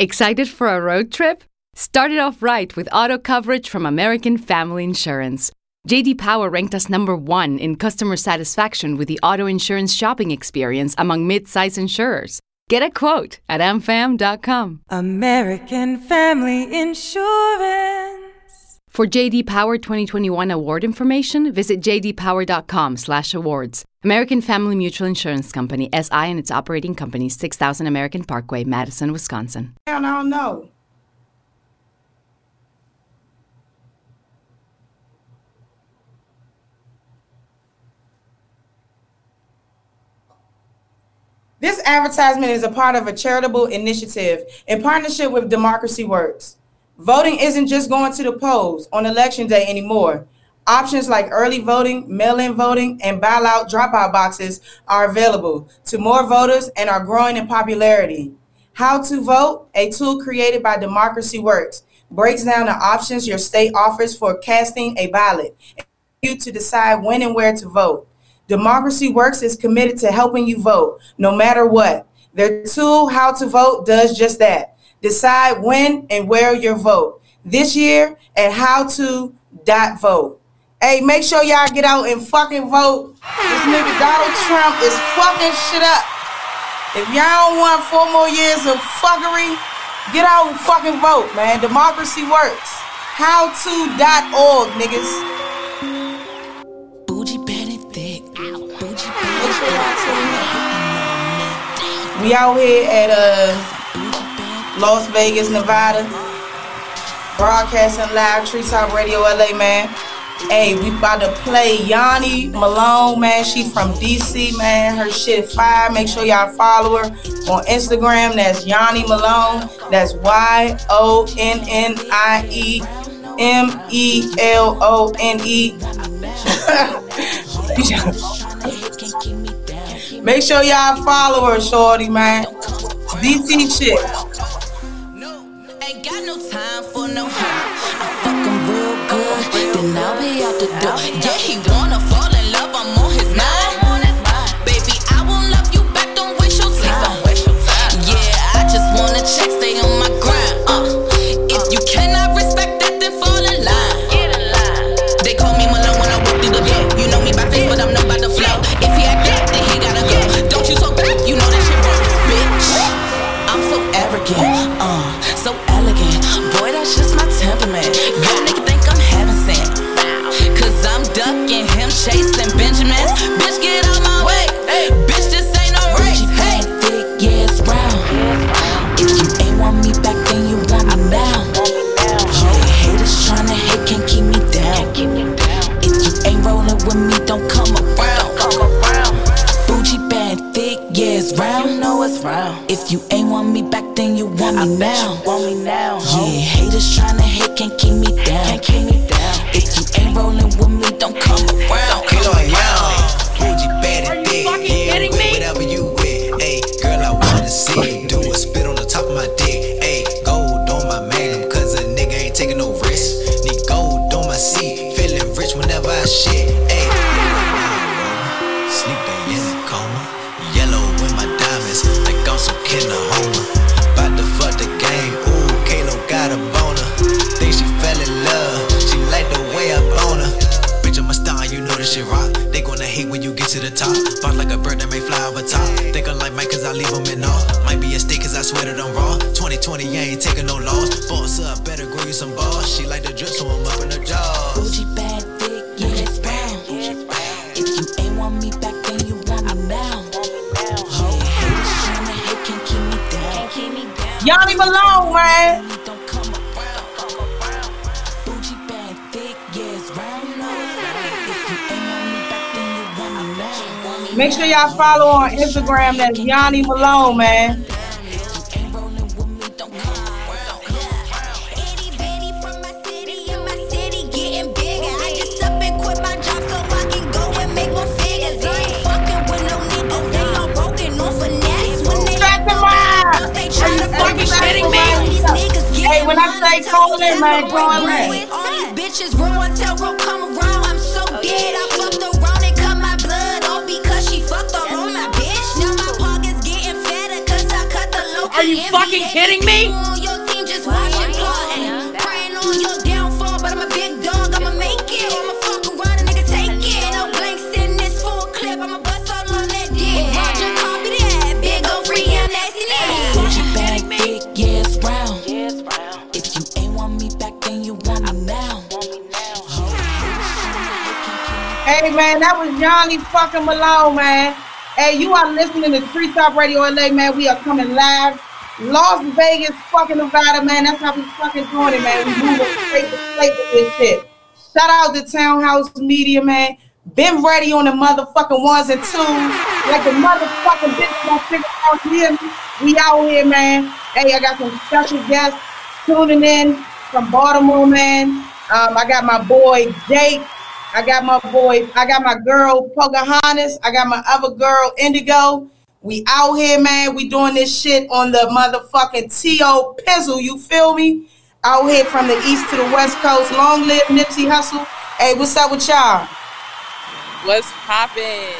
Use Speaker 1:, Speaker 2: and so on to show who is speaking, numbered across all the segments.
Speaker 1: Excited for a road trip? Start it off right with auto coverage from American Family Insurance. JD Power ranked us number one in customer satisfaction with the auto insurance shopping experience among mid-size insurers. Get a quote at amfam.com.
Speaker 2: American Family Insurance.
Speaker 1: For JD Power 2021 award information, visit jdpower.com/awards. American Family Mutual Insurance Company SI and its operating companies 6000 American Parkway, Madison, Wisconsin.
Speaker 3: I don't know. This advertisement is a part of a charitable initiative in partnership with Democracy Works. Voting isn't just going to the polls on election day anymore. Options like early voting, mail in voting, and bailout dropout boxes are available to more voters and are growing in popularity. How to Vote, a tool created by Democracy Works, breaks down the options your state offers for casting a ballot and you to decide when and where to vote. Democracy Works is committed to helping you vote no matter what. Their tool, How to Vote, does just that. Decide when and where your vote. This year at howto.vote. Hey, make sure y'all get out and fucking vote. This nigga Donald Trump is fucking shit up. If y'all don't want four more years of fuckery, get out and fucking vote, man. Democracy works. Howto.org, niggas.
Speaker 4: Bougie bad and thick. Bougie
Speaker 3: Make sure y'all tune in. We out here at uh Las Vegas, Nevada. Broadcasting live Treetop Radio LA, man. Hey, we about to play Yonnie Melone, man. She from DC, man. Her shit fire. Make sure y'all follow her on Instagram. That's Yonnie Melone. That's Y O N N I E M E L O N E. Make sure y'all follow her, shorty, man. DC shit.
Speaker 4: Ain't got no time for no I fuck him real good, then I'll be out the door. Yeah, he wanna you ain't want me back, then you want me now. Want me now? Yeah, haters tryna hate, can't keep me down. Can't keep me down. If you ain't rolling with me, don't come around.
Speaker 5: Halo young, bougie bad and thick. Yeah, with whatever you with. Ayy, girl, I wanna see you do a spit on the top of my dick. Ayy, gold on my magnum, cause a nigga ain't taking no risk. Need gold on my seat, feeling rich whenever I shit. Ayy, sleep in a coma. Yellow with my diamonds, I'm some Kinder Homer. About to fuck the game, ooh, Kalo got a boner. Think she fell in love, she like the way I bone her. Bitch, I'm a star, you know this shit rock. They gonna hate when you get to the top. Bounce like a bird that may fly over top. Think I'm like Mike, cause I leave them in awe. Might be a stick, cause I swear that I'm raw. 2020, I ain't taking no loss. Boss up, better grow you some balls. She like the drip, so I'm up in her jaws.
Speaker 4: You want me now.
Speaker 3: Make sure y'all follow on Instagram. That's Yonnie Melone, man.
Speaker 6: Getting when
Speaker 3: I
Speaker 6: money,
Speaker 3: say call in, man,
Speaker 6: tell
Speaker 3: call
Speaker 6: me
Speaker 3: in.
Speaker 6: All these bitches raw until raw come around. I'm so oh, dead. I fucked around and cut my blood off because she fucked around my bitch. Now my pockets getting fatter 'cause I cut the low.
Speaker 3: Are
Speaker 7: you fucking kidding me?
Speaker 3: Man, that was Johnny fucking Malone, man. Hey, you are listening to Treetop Radio LA, man. We are coming live. Las Vegas, fucking Nevada, man. That's how we fucking doing it, man. We moving straight to straight with this shit. Shout out to Townhouse Media, man. Been ready on the motherfucking ones and twos. Like the motherfucking bitch gonna figure out here. We out here, man. Hey, I got some special guests tuning in from Baltimore, man. Um, I got my boy Jake. I got my boy, I got my girl Pocahontas. I got my other girl Indigo. We out here, man. We doing this shit on the motherfucking T.O. Pizzle. You feel me? Out here from the east to the west coast. Long live Nipsey Hussle. Hey, what's up with y'all?
Speaker 8: What's poppin'?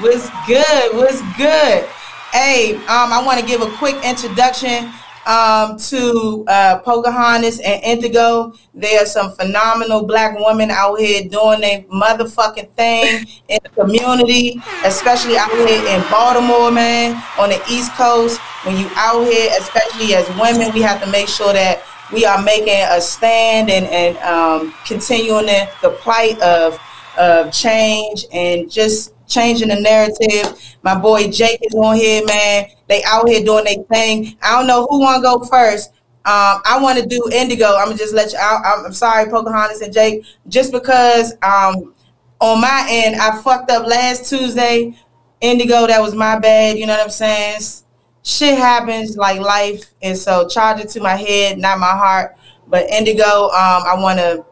Speaker 3: What's good? What's good? Hey, um, I want to give a quick introduction um, to uh, Pocahontas and Indigo. They are some phenomenal black women out here doing their motherfucking thing in the community, especially out here in Baltimore, man, on the East Coast. When you out here, especially as women, we have to make sure that we are making a stand and, and um, continuing the, the plight of, of change and just changing the narrative. My boy Jake is on here, man. They out here doing their thing. I don't know who want to go first. Um, I want to do Indigo. I'm gonna just let you out. I'm, I'm sorry, Pocahontas and Jake, just because um, on my end I fucked up last Tuesday. Indigo, that was my bad. You know what I'm saying? Shit happens like life, and so charge it to my head, not my heart. But Indigo, um, I want to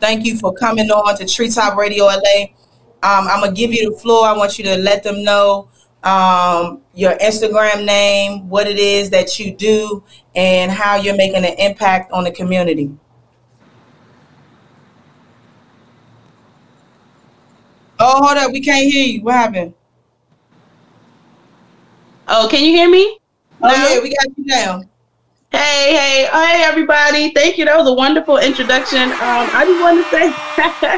Speaker 3: thank you for coming on to Treetop Radio LA. Um, I'm gonna give you the floor. I want you to let them know um, your Instagram name, what it is that you do, and how you're making an impact on the community. Oh, hold up, we can't hear you. What happened?
Speaker 7: Oh, can you hear me?
Speaker 3: Oh yeah, we got you down.
Speaker 7: Hey, hey, hey, everybody! Thank you. That was a wonderful introduction. Um, I just want to say,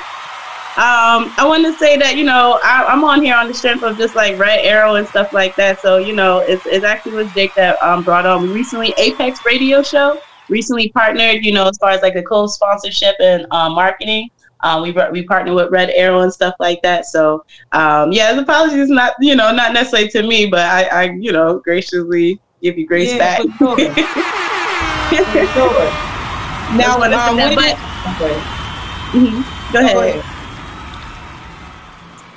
Speaker 7: um, I want to say that you know I, I'm on here on the strength of just like Red Arrow and stuff like that. So you know, it's, it's actually was Jake that um, brought on recently Apex Radio Show. Recently partnered, you know, as far as like the co-sponsorship and uh, marketing. Um, we we partnered with Red Arrow and stuff like that. So um, yeah, the apologies not you know not necessarily to me, but I, I you know graciously give you grace
Speaker 3: Yeah,
Speaker 7: back.
Speaker 3: for sure. For sure. Now,
Speaker 7: wanna
Speaker 3: um, when
Speaker 7: that,
Speaker 3: did-
Speaker 7: but-
Speaker 3: okay.
Speaker 7: Go ahead.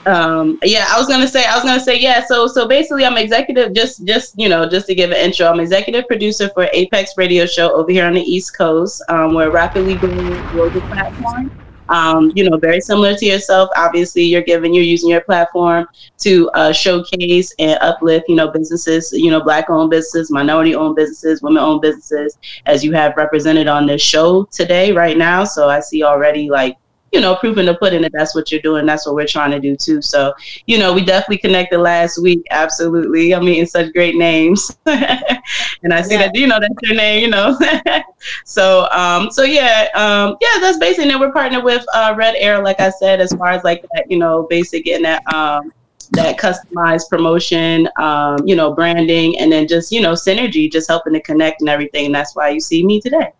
Speaker 7: Um, yeah, I was gonna say, I was gonna say, yeah. So, so basically, I'm executive. Just, just you know, just to give an intro, I'm executive producer for Apex Radio Show over here on the East Coast. Um, we're a rapidly growing global platform. Um, you know, very similar to yourself. Obviously, you're giving, you're using your platform to uh, showcase and uplift, you know, businesses, you know, black-owned businesses, minority-owned businesses, women-owned businesses, as you have represented on this show today, right now. So I see already like you know, proving the pudding that that's what you're doing. That's what we're trying to do too. So, you know, we definitely connected last week. Absolutely. I'm meeting such great names. and I see
Speaker 3: Yeah.
Speaker 7: that, you know, that's your name, you know. so, um, so yeah, um, yeah, that's basically, and then we're partnered with uh, Red Air, like I said, as far as like that, you know, basic getting that, um, that customized promotion, um, you know, branding, and then just, you know, synergy, just helping to connect and everything. And that's why you see me today.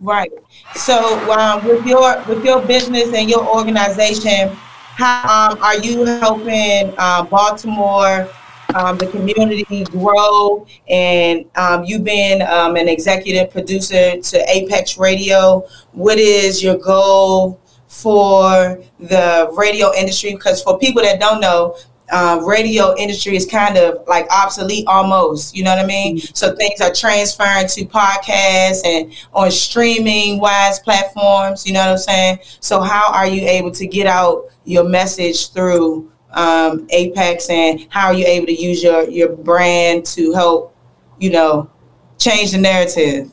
Speaker 3: Right. So, um, with your with your business and your organization, how um, are you helping uh, Baltimore, um, the community grow? And um, you being um, an executive producer to Apex Radio, what is your goal for the radio industry? Because for people that don't know, uh, radio industry is kind of like obsolete almost. You know what I mean? So things are transferring to podcasts and on streaming wise platforms. You know what I'm saying? So how are you able to get out your message through um, Apex, and how are you able to use your your brand to help, you know, change the narrative?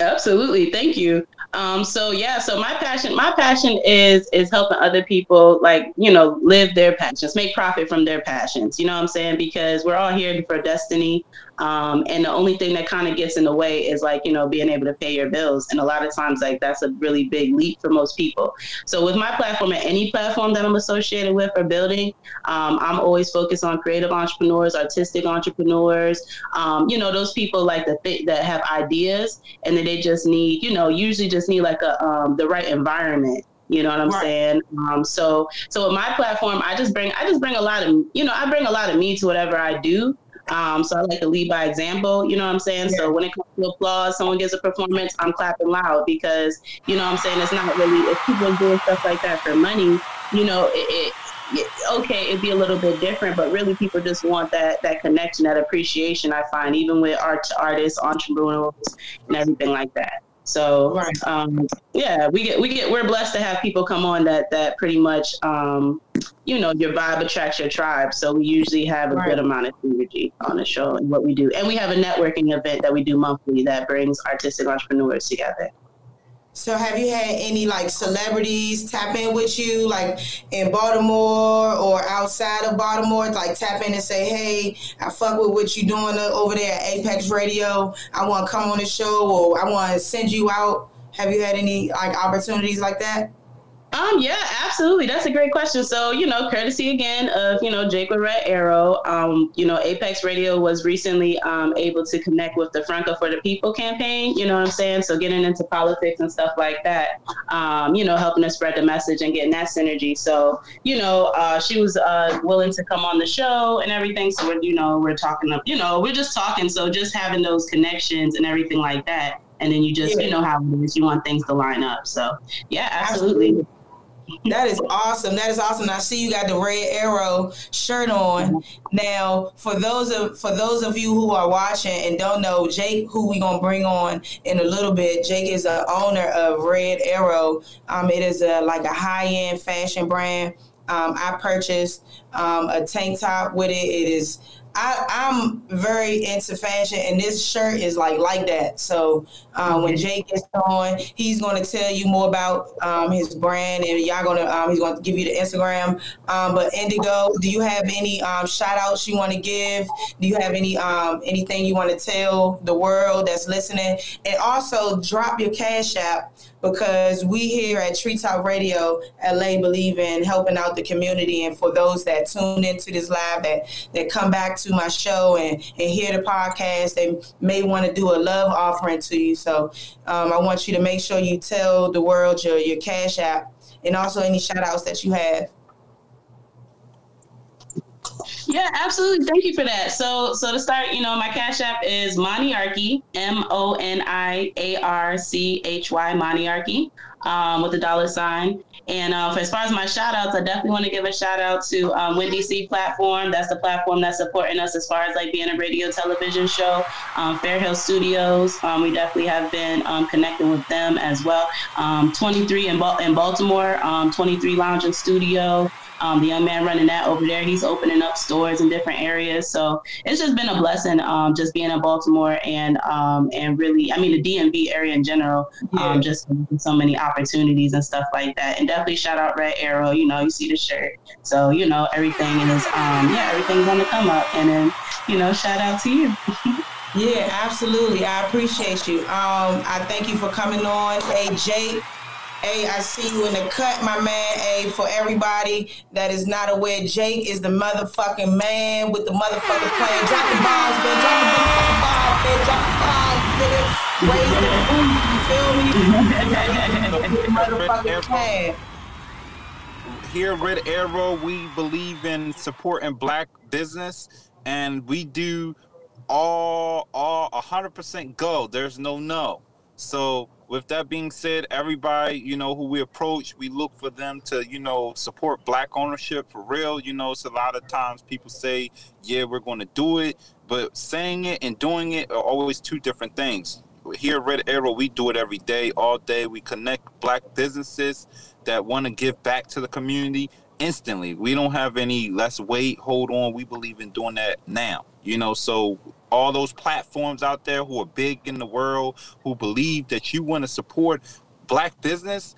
Speaker 7: Absolutely. Thank you. Um, so yeah, so my passion, my passion is is helping other people like, you know, live their passions, make profit from their passions. You know what I'm saying? Because we're all here for destiny. Um, and the only thing that kind of gets in the way is like, you know, being able to pay your bills. And a lot of times, like, that's a really big leap for most people. So, with my platform and any platform that I'm associated with or building, um, I'm always focused on creative entrepreneurs, artistic entrepreneurs, um, you know, those people like the th- that have ideas and then they just need, you know, usually just need like a um, the right environment you know what I'm right. saying? Um, so so with my platform, I just bring I just bring a lot of you know I bring a lot of me to whatever I do. Um, so I like to lead by example. You know what I'm saying? Yeah. So when it comes to applause, someone gives a performance, I'm clapping loud because you know what I'm saying it's not really if people are doing stuff like that for money. You know it, it okay, it'd be a little bit different, but really people just want that that connection, that appreciation. I find even with art artists, entrepreneurs, and everything like that. So right. um, yeah, we get we get we're blessed to have people come on that that pretty much um, you know your vibe attracts your tribe. So we usually have a right. good amount of synergy on the show and what we do, and we have a networking event that we do monthly that brings artistic entrepreneurs together.
Speaker 3: So have you had any like celebrities tap in with you, like in Baltimore or outside of Baltimore, like tap in and say, "Hey, I fuck with what you doing over there at Apex Radio. I want to come on the show, or I want to send you out." Have you had any like opportunities like that?
Speaker 7: Um, yeah, absolutely. That's a great question. So, you know, courtesy again of, you know, Jake Red Arrow, um, you know, Apex Radio was recently um, able to connect with the Franco for the People campaign, you know what I'm saying? So getting into politics and stuff like that, um, you know, helping us spread the message and getting that synergy. So, you know, uh, she was uh, willing to come on the show and everything. So we're, you know, we're talking up, you know, we're just talking. So just having those connections and everything like that. And then you just, yeah. you know, how it is, you want things to line up. So yeah, absolutely. absolutely.
Speaker 3: That is awesome. That is awesome. I see you got the red arrow shirt on. Now, for those of for those of you who are watching and don't know, Jake, who we gonna bring on in a little bit, Jake is the owner of Red Arrow. Um, it is a like a high end fashion brand. Um, I purchased um, a tank top with it. It is I, am very into fashion, and this shirt is like like that. So um, when Jake gets on, he's going to tell you more about um, his brand, and y'all going to um, he's going to give you the Instagram. Um, but Indigo, do you have any um, shout outs you want to give? Do you have any um, anything you want to tell the world that's listening? And also drop your cash app because we here at Treetop Radio LA believe in helping out the community. And for those that tune into this live, that, that come back to my show and, and hear the podcast, they may want to do a love offering to you. So um, I want you to make sure you tell the world your, your cash app and also any shout outs that you have.
Speaker 7: Yeah, absolutely. Thank you for that. So, so to start, you know, my cash app is Moniarchy, M O N I A R C H Y, Moniarchy, um, with a dollar sign. And uh, as far as my shout outs, I definitely want to give a shout out to um, Wendy C platform. That's the platform that's supporting us as far as like being a radio television show. Um, Fair Hill Studios, um, we definitely have been um, connecting with them as well. Um, 23 in, ba- in Baltimore, um, 23 Lounge and Studio. Um, the young man running that over there, he's opening up stores in different areas. So it's just been a blessing, um, just being in Baltimore and um, and really, I mean, the DMV area in general, yeah. Um, just so many opportunities and stuff like that. And definitely shout out Red Arrow. You know, you see the shirt, so you know everything is um, yeah, everything's going to come up. And then you know, shout out to you.
Speaker 3: yeah, absolutely. I appreciate you. Um, I thank you for coming on. Hey, Jake. Hey, I see you in the cut, my man. Hey, for everybody that is not aware, Jake is the motherfucking man with the motherfucking plan. Drop the bombs, man. Drop the motherfucking bombs, man. Drop the bombs, nigga. Raise the boom, you feel me? motherfucking plan.
Speaker 9: Here at Red Arrow, we believe in supporting black business, and we do all all 100% go. There's no no. So with that being said, everybody, you know, who we approach, we look for them to, you know, support black ownership for real. You know, it's a lot of times people say, yeah, we're going to do it, but saying it and doing it are always two different things. Here at Red Arrow, we do it every day, all day. We connect black businesses that want to give back to the community instantly. We don't have any let's wait, hold on. We believe in doing that now. You know, so all those platforms out there who are big in the world, who believe that you want to support black business,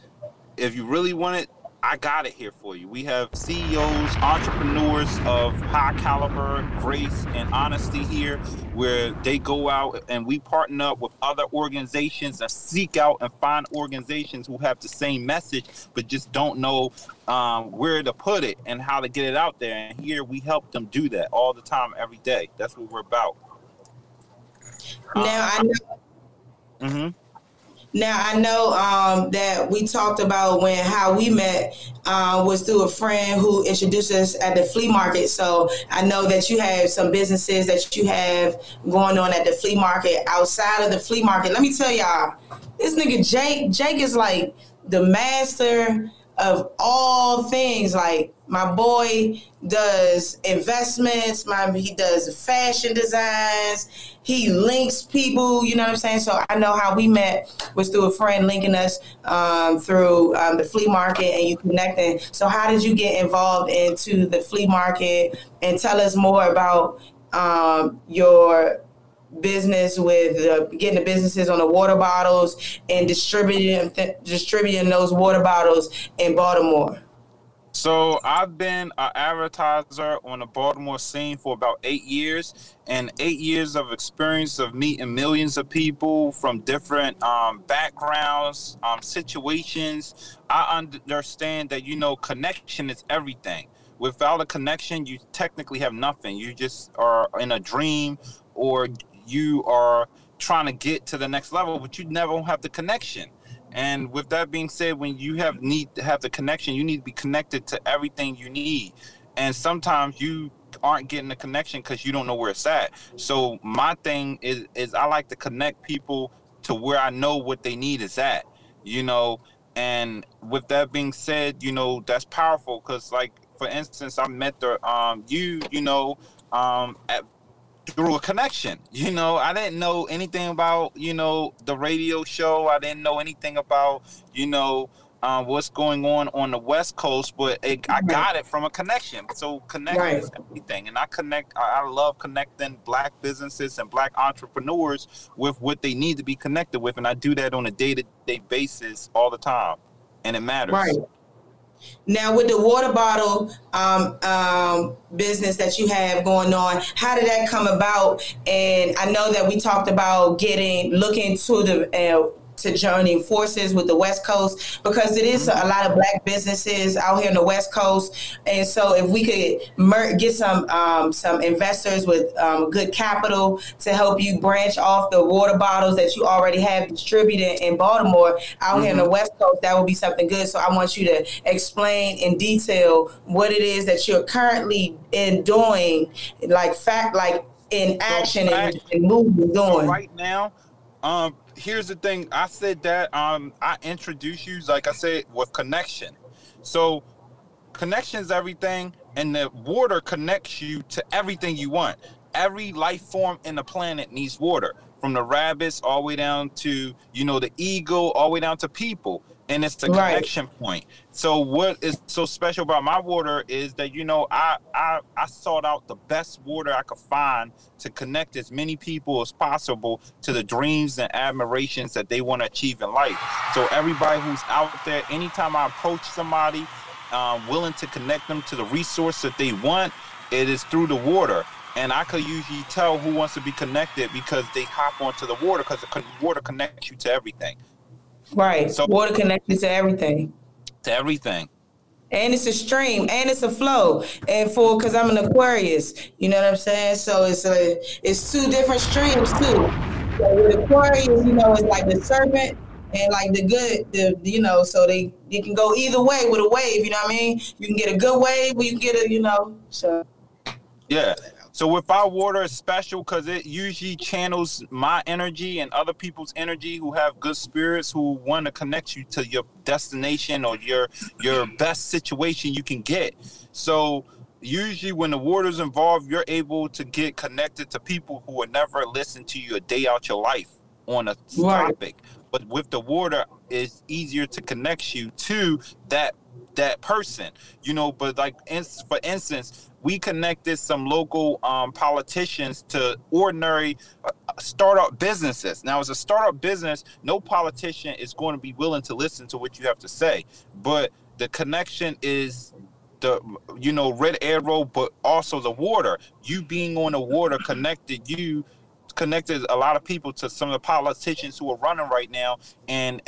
Speaker 9: if you really want it I got it here for you. We have CEOs, entrepreneurs of high caliber, grace, and honesty here, where they go out and we partner up with other organizations and seek out and find organizations who have the same message, but just don't know um, where to put it and how to get it out there. And here we help them do that all the time, every day. That's what we're about.
Speaker 3: Now I know.
Speaker 9: hmm
Speaker 3: Now I know um, that we talked about when how we met uh, was through a friend who introduced us at the flea market. So I know that you have some businesses that you have going on at the flea market. Outside of the flea market, let me tell y'all, this nigga Jake, Jake is like the master of all things. Like my boy does investments. My he does fashion designs. He links people. You know what I'm saying. So I know how we met was through a friend linking us um, through um, the flea market, and you connecting. So how did you get involved into the flea market? And tell us more about um, your business with uh, getting the businesses on the water bottles and distributing distributing those water bottles in Baltimore.
Speaker 9: So I've been an advertiser on the Baltimore scene for about eight years, and eight years of experience of meeting millions of people from different um, backgrounds, um, situations. I understand that you know connection is everything. Without a connection, you technically have nothing. You just are in a dream, or you are trying to get to the next level, but you never have the connection. And with that being said, when you have need to have the connection, you need to be connected to everything you need. And sometimes you aren't getting the connection because you don't know where it's at. So my thing is is I like to connect people to where I know what they need is at. You know, and with that being said, you know, that's powerful because like for instance, I met the um you, you know, um at through a connection. You know, I didn't know anything about, you know, the radio show. I didn't know anything about, you know, uh, what's going on on the West Coast, but it, I got it from a connection. So connection
Speaker 3: Right.
Speaker 9: is everything, and I connect. I, I love connecting Black businesses and Black entrepreneurs with what they need to be connected with, and I do that on a day-to-day basis all the time, and it matters.
Speaker 3: Right. Now, with the water bottle um, um, business that you have going on, how did that come about? And I know that we talked about getting looking to the uh, to joining forces with the West Coast because it is a lot of black businesses out here in the West Coast, and so if we could mer- get some um, some investors with um, good capital to help you branch off the water bottles that you already have distributed in Baltimore out here in the West Coast, that would be something good. So I want you to explain in detail what it is that you're currently in doing, like fact, like in action and,
Speaker 9: fact-
Speaker 3: and moving
Speaker 9: So right now, um, here's the thing. I said that um, I introduce you, like I said, with connection. So connection is everything, and the water connects you to everything you want. Every life form in the planet needs water, from the rabbits all the way down to you know the eagle, all the way down to people, and it's the
Speaker 3: Right.
Speaker 9: connection point. So what is so special about my water is that you know I I I sought out the best water I could find to connect as many people as possible to the dreams and admirations that they want to achieve in life. So everybody who's out there, anytime I approach somebody, um, willing to connect them to the resource that they want, it is through the water. And I could usually tell who wants to be connected because they hop onto the water because the water connects you to everything,
Speaker 3: Right.
Speaker 9: So-
Speaker 3: water connected to everything.
Speaker 9: to everything.
Speaker 3: And it's a stream and it's a flow. And for because I'm an Aquarius, you know what I'm saying? So it's a it's two different streams too. So with Aquarius, you know, it's like the serpent and like the good, the you know, so they you can go either way with a wave, you know what I mean? You can get a good wave, or you can get a, you know, so
Speaker 9: Yeah. So with our water is special because it usually channels my energy and other people's energy who have good spirits who want to connect you to your destination or your your best situation you can get. So usually when the water's involved, you're able to get connected to people who would never listen to you a day out your life on a
Speaker 3: Right.
Speaker 9: topic. But with the water, it's easier to connect you to that that person, you know. But like, for instance, we connected some local um, politicians to ordinary uh, startup businesses. Now, as a startup business, no politician is going to be willing to listen to what you have to say. But the connection is the you know red arrow but also the water you being on the water connected you connected a lot of people to some of the politicians who are running right now and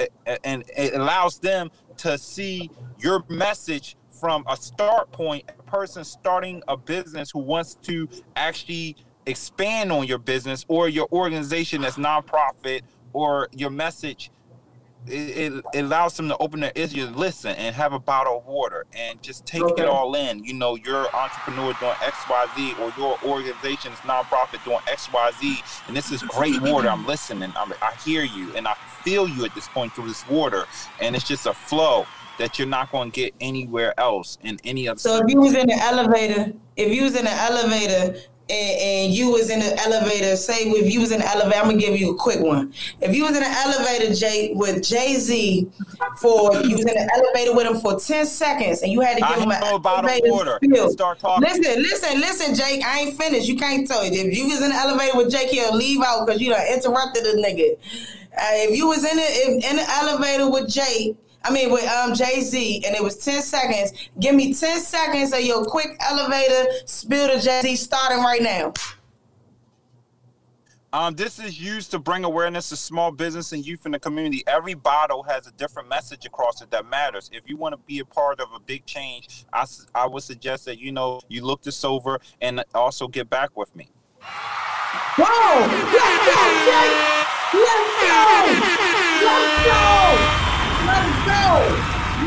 Speaker 9: and it allows them to see your message from a start point person starting a business who wants to actually expand on your business or your organization that's nonprofit or your message it, it, it allows them to open their ears to listen and have a bottle of water and just take
Speaker 3: Okay.
Speaker 9: it all in. You know, your entrepreneur doing XYZ or your organization is nonprofit doing XYZ, and this is great water. I'm listening. I'm, I hear you and I feel you at this point through this water, and it's just a flow that you're not going to get anywhere else in any other.
Speaker 3: So if you was in the elevator, if you was in the elevator and, and you was in the elevator, say if you was in the elevator, I'm gonna give you a quick one. If you was in the elevator, Jay, with Jay Z, for you was in the elevator with him for ten seconds, and you had to give
Speaker 9: I
Speaker 3: him an
Speaker 9: know about a
Speaker 3: elevator
Speaker 9: water.
Speaker 3: spiel.
Speaker 9: Start talking.
Speaker 3: Listen, listen, listen, Jake. I ain't finished. You can't tell it. If you was in the elevator with Jake, he'll leave out because you done interrupted the nigga. Uh, if you was in the if, in the elevator with Jake, I mean with um Jay Z, and it was ten seconds. Give me ten seconds of your quick elevator spill to Jay Z starting right now.
Speaker 9: Um, this is used to bring awareness to small business and youth in the community. Every bottle has a different message across it that matters. If you want to be a part of a big change, I, I would suggest that you know you look this over and also get back with me.
Speaker 3: Whoa! Let's go! Let's go! Let's go! Let's go!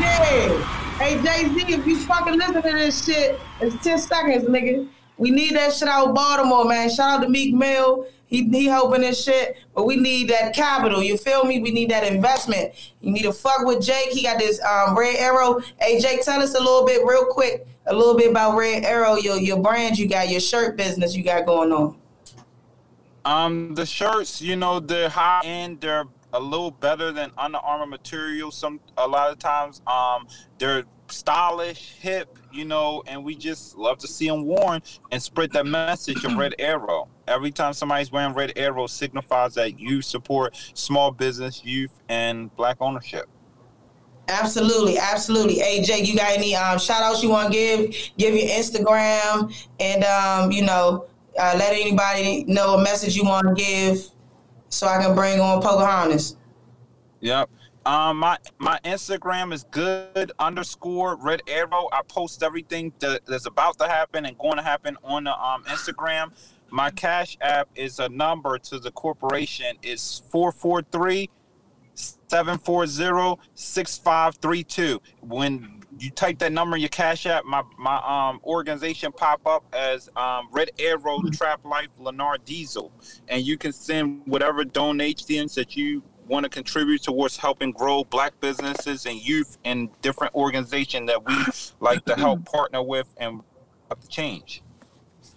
Speaker 3: Yeah! Hey Jay Z, if you fucking listen to this shit, it's 10 seconds, nigga. We need that shit out of Baltimore, man. Shout out to Meek Mill. He, he helping this shit, but we need that capital. You feel me? We need that investment. You need to fuck with Jake. He got this um, Red Arrow. Hey, Jake, tell us a little bit, real quick, a little bit about Red Arrow, your your brand you got, your shirt business you got going on.
Speaker 9: Um, the shirts, you know, they're high end. They're a little better than Under Armour material. Some a lot of times, um, they're stylish, hip, you know, and we just love to see them worn and spread that message of Red Arrow. Every time somebody's wearing Red Arrow, signifies that you support small business, youth, and Black ownership.
Speaker 3: Absolutely, absolutely. AJ, you got any um shout outs you want to give? Give your Instagram and um, you know, uh, let anybody know a message you want to give so I can bring on Pocahontas.
Speaker 9: Yep. Um, my my Instagram is good underscore red arrow. I post everything that, that's about to happen and going to happen on the um Instagram. My Cash App is a number to the corporation. It's 443 740 6532. When you type that number in your Cash App, my, my um organization pop up as um Red Arrow Trap Life Lennar Diesel. And you can send whatever donations that you want to contribute towards helping grow black businesses and youth in different organizations that we like to help partner with and up to change.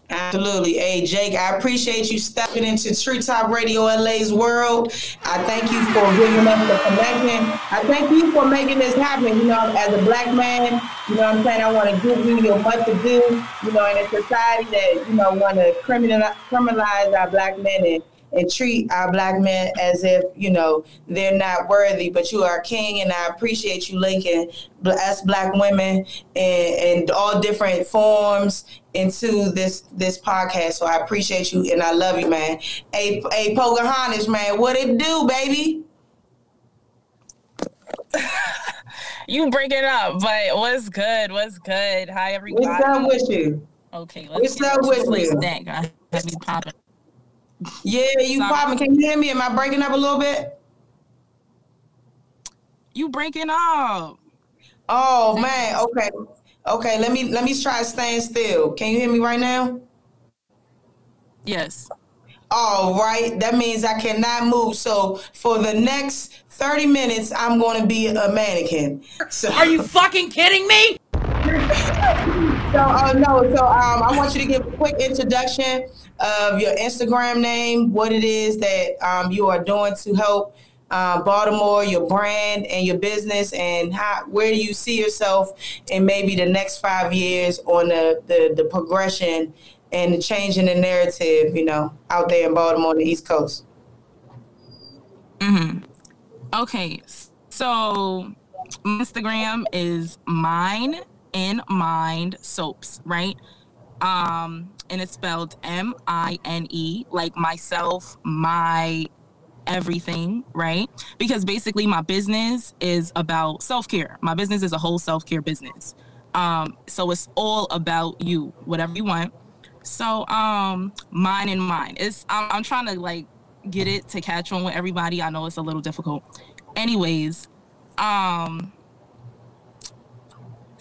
Speaker 3: Absolutely. Hey Jake, I appreciate you stepping into Treetop Radio LA's world. I thank you for giving us the connection. I thank you for making this happen. You know, as a black man, you know what I'm saying? I want to give you your much to do, you know, in a society that, you know, want to criminalize our black men and, and treat our black men as if, you know, they're not worthy. But you are king, and I appreciate you linking us black women and, all different forms into this this podcast. So I appreciate you and I love you, man. Hey, hey Pocahontas, man, what it do, baby?
Speaker 8: You bring it up, but what's good? What's good? Hi, everybody.
Speaker 3: What's up with you?
Speaker 8: Okay,
Speaker 3: What's
Speaker 8: let's
Speaker 3: up
Speaker 8: get
Speaker 3: with you?
Speaker 8: That guy have me popping.
Speaker 3: Yeah, you
Speaker 8: Sorry.
Speaker 3: popping. Can you hear me? Am I breaking up a little bit?
Speaker 8: You breaking up?
Speaker 3: Oh man, okay. Okay, let me let me try staying still. Can you hear me right now?
Speaker 8: Yes.
Speaker 3: All right, that means I cannot move. So for the next 30 minutes, I'm going to be a mannequin. So
Speaker 2: Are you fucking kidding me?
Speaker 3: So, uh, no, so um, I want you to give a quick introduction of your Instagram name, what it is that um, you are doing to help uh, Baltimore, your brand and your business, and how where do you see yourself in maybe the next five years on the, the, the progression and the change in the narrative, you know, out there in Baltimore the East Coast?
Speaker 8: Mm-hmm. Okay. So Instagram is mine in mind soaps, right? Um, and it's spelled M I N E, like myself, my everything, right? Because basically my business is about self-care. My business is a whole self-care business. Um, so it's all about you, whatever you want. So um mine and mine. It's I'm, I'm trying to like get it to catch on with everybody. I know it's a little difficult. Anyways, um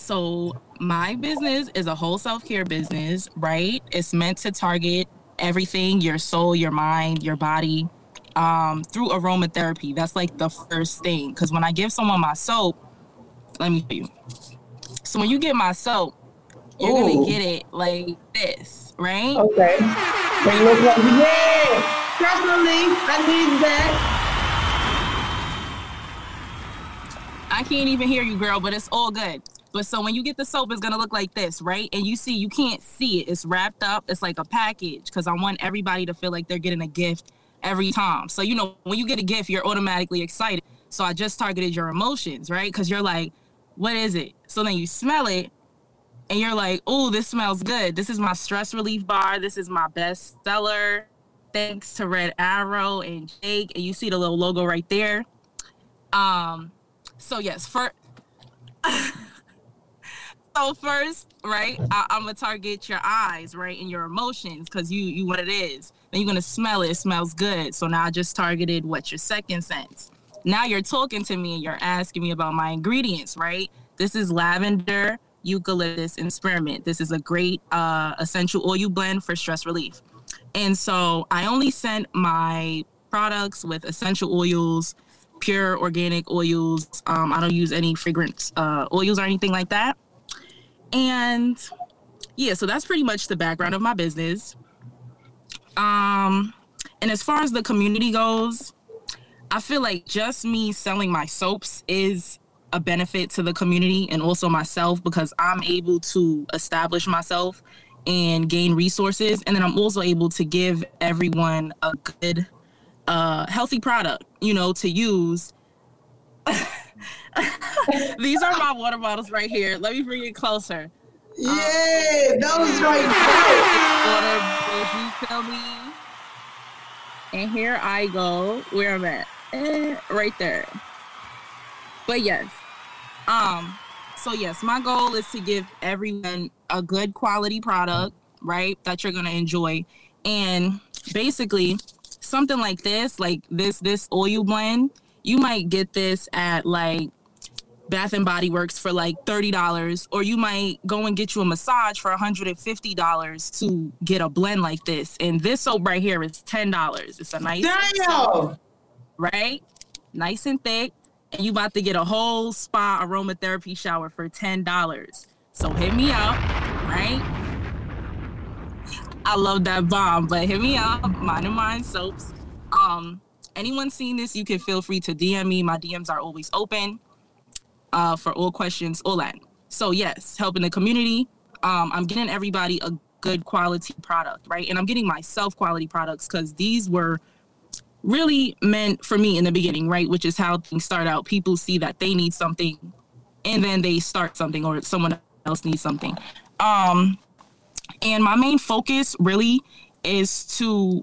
Speaker 8: so my business is a whole self-care business, right? It's meant to target everything, your soul, your mind, your body, um, through aromatherapy. That's like the first thing. Cause when I give someone my soap, let me show you. So when you get my soap, you're
Speaker 3: Ooh.
Speaker 8: gonna get it like this, right?
Speaker 3: Okay. They look like yeah. Definitely, I need that.
Speaker 8: I can't even hear you, girl, but it's all good. But so when you get the soap, it's gonna look like this, right? And you see, you can't see it. It's wrapped up. It's like a package because I want everybody to feel like they're getting a gift every time. So you know, when you get a gift, you're automatically excited. So I just targeted your emotions, right? Because you're like, what is it? So then you smell it, and you're like, oh, this smells good. This is my stress relief bar. This is my best seller. Thanks to Red Arrow and Jake. And you see the little logo right there. Um, so yes, for so first, right, I, I'm gonna target your eyes, right, and your emotions, because you you what it is. Then you're gonna smell it. It smells good. So now I just targeted what your second sense. Now you're talking to me and you're asking me about my ingredients, right? This is lavender, eucalyptus, and spearmint. This is a great uh, essential oil blend for stress relief. And so I only sent my products with essential oils, pure organic oils. Um, I don't use any fragrance uh, oils or anything like that. And yeah, so that's pretty much the background of my business. Um, and as far as the community goes, I feel like just me selling my soaps is a benefit to the community and also myself because I'm able to establish myself and gain resources. And then I'm also able to give everyone a good, uh, healthy product, you know, to use. These are my water bottles right here. Let me bring it closer.
Speaker 3: Yeah, those right
Speaker 8: Water you feel me? And here I go. Where I'm at. Eh, right there. But yes. Um, so yes, my goal is to give everyone a good quality product, right? That you're gonna enjoy. And basically something like this, like this this oil blend, you might get this at like Bath and Body Works for like $30, or you might go and get you a massage for $150 to get a blend like this. And this soap right here is $10. It's a nice
Speaker 3: Damn.
Speaker 8: soap, right? Nice and thick. And you about to get a whole spa aromatherapy shower for $10. So hit me up, right? I love that bomb, but hit me up, mine and mine soaps. Um, anyone seen this, you can feel free to DM me. My DMs are always open uh, for all questions, all that. So yes, helping the community. Um, I'm getting everybody a good quality product, right? And I'm getting myself quality products because these were really meant for me in the beginning, right? Which is how things start out. People see that they need something, and then they start something, or someone else needs something. Um, and my main focus really is to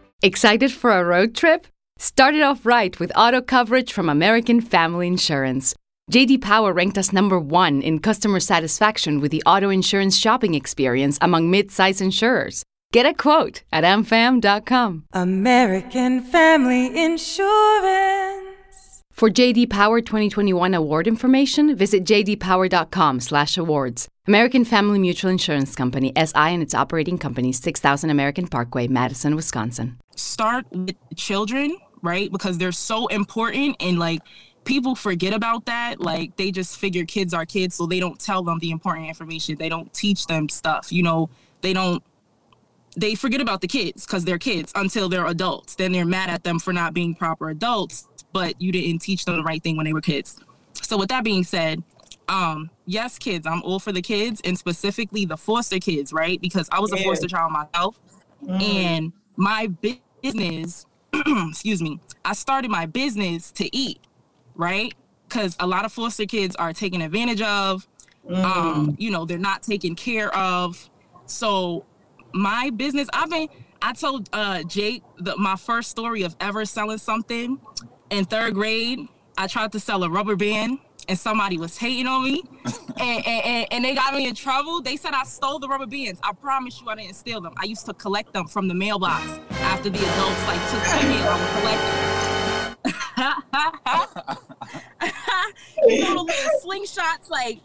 Speaker 1: Excited for a road trip? Start it off right with auto coverage from American Family Insurance. JD Power ranked us number one in customer satisfaction with the auto insurance shopping experience among mid-size insurers. Get a quote at amfam.com.
Speaker 10: American Family Insurance.
Speaker 1: For JD Power 2021 award information, visit jdpower.com/awards. American Family Mutual Insurance Company SI and its operating company 6000 American Parkway, Madison, Wisconsin.
Speaker 8: start with children, right? Because they're so important and like people forget about that. Like they just figure kids are kids, so they don't tell them the important information. They don't teach them stuff. You know, they don't. They forget about the kids because they're kids until they're adults. Then they're mad at them for not being proper adults, but you didn't teach them the right thing when they were kids. So with that being said, um, yes, kids, I'm all for the kids and specifically the foster kids, right? Because I was a foster child myself, and my business, excuse me, I started my business to eat, right? Because a lot of foster kids are taken advantage of. Um, you know, they're not taken care of. So my business, I've been I told uh Jake the, my first story of ever selling something in third grade. I tried to sell a rubber band and somebody was hating on me and, and, and, they got me in trouble. They said I stole the rubber bands. I promise you I didn't steal them. I used to collect them from the mailbox after the adults like took the mail. I would collect them. you know, the little slingshots like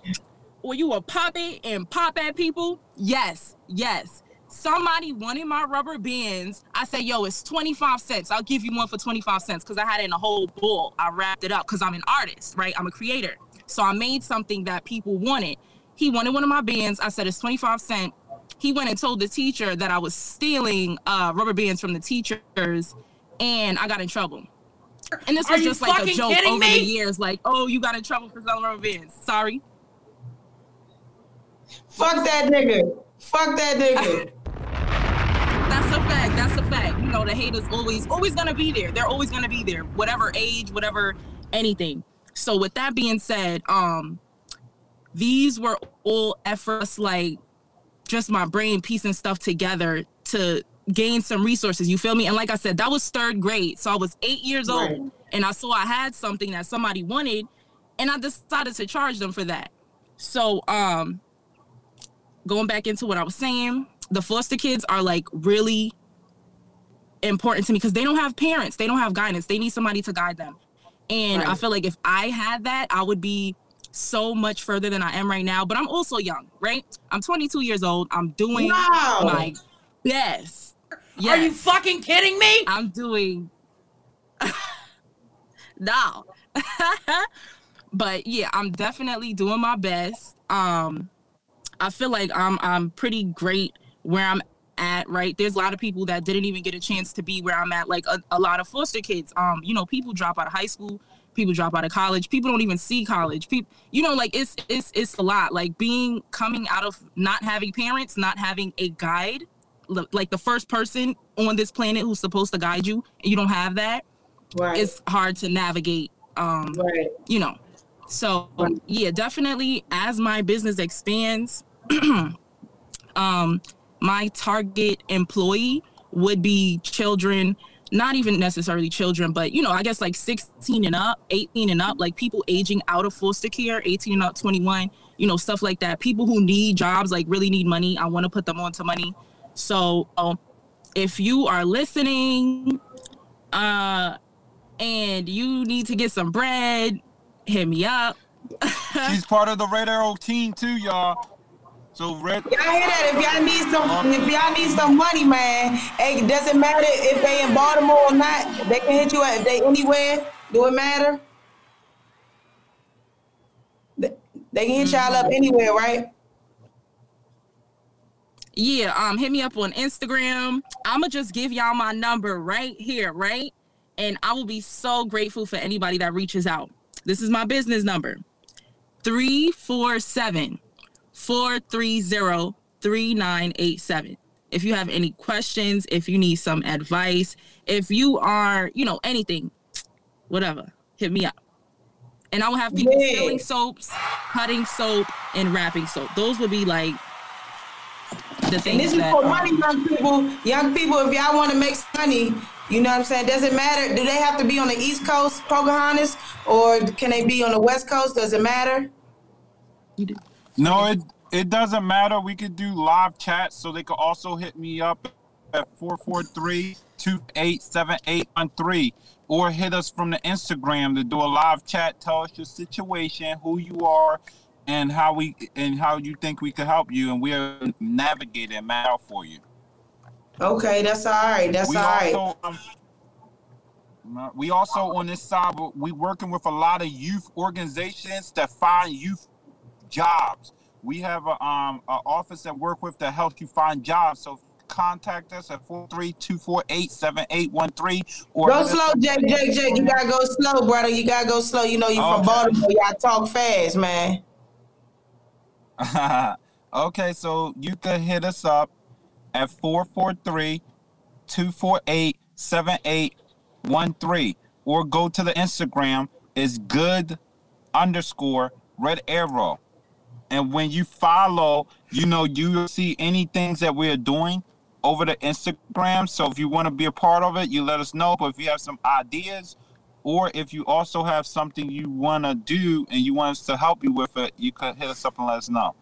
Speaker 8: where you would pop it and pop at people. Yes, yes. Somebody wanted my rubber bands. I said, yo, it's 25 cents. I'll give you one for 25 cents because I had it in a whole bowl. I wrapped it up because I'm an artist, right? I'm a creator. So I made something that people wanted. He wanted one of my bands. I said, it's 25 cents. He went and told the teacher that I was stealing uh, rubber bands from the teachers and I got in trouble. And this
Speaker 2: Are
Speaker 8: was just like a joke over
Speaker 2: me?
Speaker 8: the years. Like, oh, you got in trouble for selling rubber bands. Sorry.
Speaker 3: Fuck that nigga. Fuck that nigga.
Speaker 8: know, the haters always always gonna be there. They're always gonna be there, whatever age, whatever anything. So with that being said, um, these were all efforts like just my brain piecing stuff together to gain some resources. You feel me? And like I said, that was third grade. So I was eight years
Speaker 3: Right.
Speaker 8: old and I saw I had something that somebody wanted and I decided to charge them for that. So um going back into what I was saying, the foster kids are like really important to me because they don't have parents, they don't have guidance, they need somebody to guide them. And I feel like if I had that, I would be so much further than I am right now. But I'm also young, right? I'm 22 years old. I'm doing
Speaker 3: Wow.
Speaker 8: my best.
Speaker 2: Are you fucking kidding me?
Speaker 8: I'm doing no. but yeah, I'm definitely doing my best. Um I feel like I'm I'm pretty great where I'm at, right? There's a lot of people that didn't even get a chance to be where I'm at, like a, a lot of foster kids. Um, you know, people drop out of high school, people drop out of college, people don't even see college. People, you know, like it's it's it's a lot. Like being coming out of not having parents, not having a guide, like the first person on this planet who's supposed to guide you, and you don't have that
Speaker 3: Right.
Speaker 8: it's hard to navigate um
Speaker 3: right.
Speaker 8: you know so yeah definitely as my business expands um my target employee would be children not even necessarily children but you know i guess like 16 and up 18 and up like people aging out of foster care 18 and up 21 you know stuff like that. People who need jobs like really need money i want to put them onto money. So um, if you are listening uh and you need to get some bread hit me up.
Speaker 9: She's part of the Red Arrow team too, y'all. So Red.
Speaker 3: Y'all hear that? If y'all need some, if y'all need some money, man, it doesn't matter if they in Baltimore or not. They can hit you at if they anywhere. Do it matter? They they can hit y'all up anywhere, right?
Speaker 8: yeah um hit me up on instagram i'ma just give y'all my number right here right and i will be so grateful for anybody that reaches out this is my business number 347 430 3987 if you have any questions if you need some advice if you are you know anything whatever hit me up and i will have people
Speaker 3: Yeah.
Speaker 8: filling soaps cutting soap and wrapping soap those would be like the
Speaker 3: And this is for
Speaker 8: um,
Speaker 3: money, young people. Young people, if y'all want to make some money, you know what I'm saying? Does it matter? Do they have to be on the East Coast, Pocahontas, or can they be on the West Coast? Does it matter? You do.
Speaker 9: No, it it doesn't matter. We could do live chat, so they could also hit me up at 443-287813 or hit us from the Instagram to do a live chat. Tell us your situation, who you are, and how we and how you think we could help you, and we'll navigate and map out for you.
Speaker 3: Okay, that's all right. That's
Speaker 9: we
Speaker 3: all right.
Speaker 9: also, um, Uh, We also on this side, we working with a lot of youth organizations that find youth jobs. We have a um a office that work with to help you find jobs. So contact us at 432487813 or
Speaker 3: Go slow, Jake, Jake, Jake. You gotta go slow, brother. You gotta go slow. You know you from Baltimore. Y'all talk fast, man.
Speaker 9: okay, so you can hit us up at 443 248 7813 or go to the Instagram is good underscore red arrow. And when you follow, you know, you will see any things that we're doing over the Instagram. So if you want to be a part of it, you let us know. But if you have some ideas or if you also have something you want to do and you want us to help you with it, you could hit us up and let us know.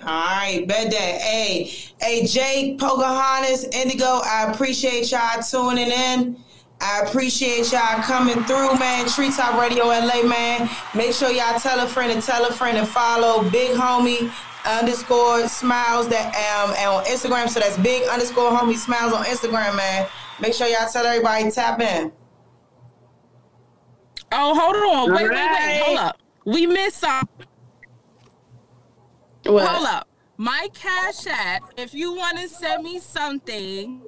Speaker 3: All right, bet that. Hey, hey, Jake, Pocahontas, Indigo, I appreciate y'all tuning in. I appreciate y'all coming through, man. Treetop Radio LA, man. Make sure y'all tell a friend and tell a friend and follow Big Homie underscore Smiles that um and on Instagram. So that's Big underscore Homie Smiles on Instagram, man. Make sure y'all tell everybody tap in.
Speaker 8: Oh, hold on. Wait, wait, wait. Hold up. We missed something.
Speaker 7: What?
Speaker 8: Hold up. My Cash App, if you want to send me something.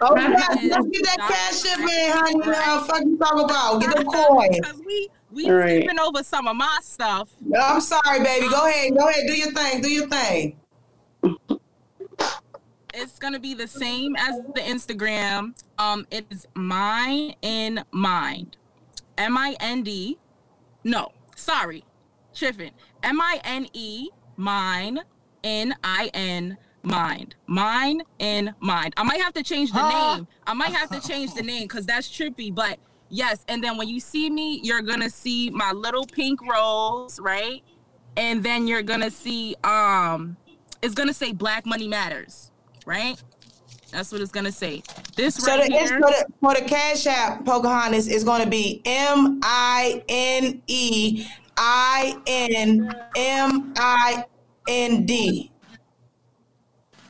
Speaker 3: Oh, yeah, let's get that cash up, man, honey. Now, fuck you talk about? Get the coin.
Speaker 8: Because we, we
Speaker 7: All right.
Speaker 8: skipping over some of my stuff.
Speaker 3: No, I'm sorry, baby. Go ahead. Go ahead. Do your thing. Do your thing.
Speaker 8: It's gonna be the same as the Instagram. Um, it is mine in mind. M I N D. No, sorry, tripping. M I N E mine N I N mind. Mine in mind. I might have to change the name. I might have to change the name because that's trippy. But yes, and then when you see me, you're gonna see my little pink rose, right? And then you're gonna see um, it's gonna say Black Money Matters, right? That's what it's gonna say. This
Speaker 3: So
Speaker 8: right
Speaker 3: the,
Speaker 8: here.
Speaker 3: for, the, for the Cash App, Pocahontas, is going to be M I N E I N M I N D.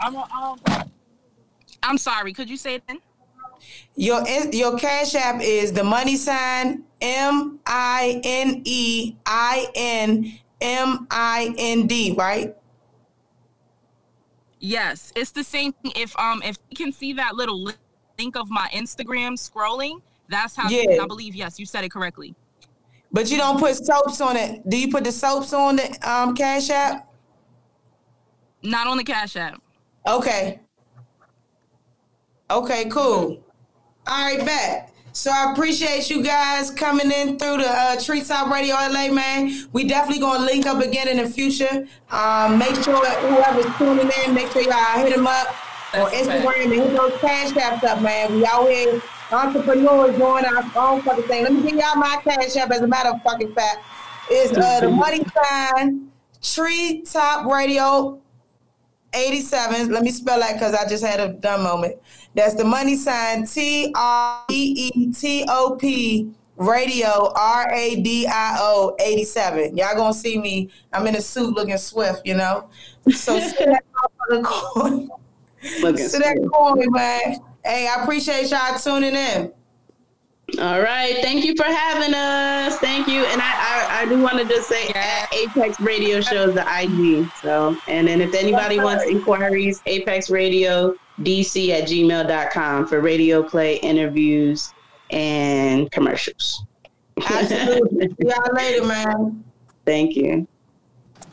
Speaker 9: I'm, um,
Speaker 8: I'm sorry. Could you say it then?
Speaker 3: Your your Cash App is the money sign M I N E I N M I N D, right?
Speaker 8: Yes, it's the same thing. If um if you can see that little link of my Instagram scrolling, that's how
Speaker 3: Yeah.
Speaker 8: I believe. Yes, you said it correctly.
Speaker 3: But you don't put soaps on it. Do you put the soaps on the um, Cash App?
Speaker 8: Not on the Cash App.
Speaker 3: Okay. Okay, cool. All right, bet. So I appreciate you guys coming in through the uh, Treetop Radio LA, man. We definitely gonna link up again in the future. Um, make sure whoever's tuning in, make sure y'all hit them up on
Speaker 8: That's fact.
Speaker 3: Instagram and hit those cash apps up, man. We out here entrepreneurs doing our own fucking thing. Let me give y'all my cash app as a matter of fucking fact. Is uh, the money sign Treetop Radio 87. Let me spell that because I just had a dumb moment. That's the money sign T R E E T O P radio R A D I O 87. Y'all gonna see me. I'm in a suit looking swift, you know. So sit that motherfucking coin. Sit that coin, man. Hey, I appreciate y'all tuning in.
Speaker 7: All right. Thank you for having us. Thank you. And I, I, I do want to just say at Apex Radio shows the IG. So, and then if anybody wants inquiries, Apex Radio DC at gmail.com for radio play, interviews, and commercials.
Speaker 3: Absolutely. See y'all later, man.
Speaker 7: Thank you.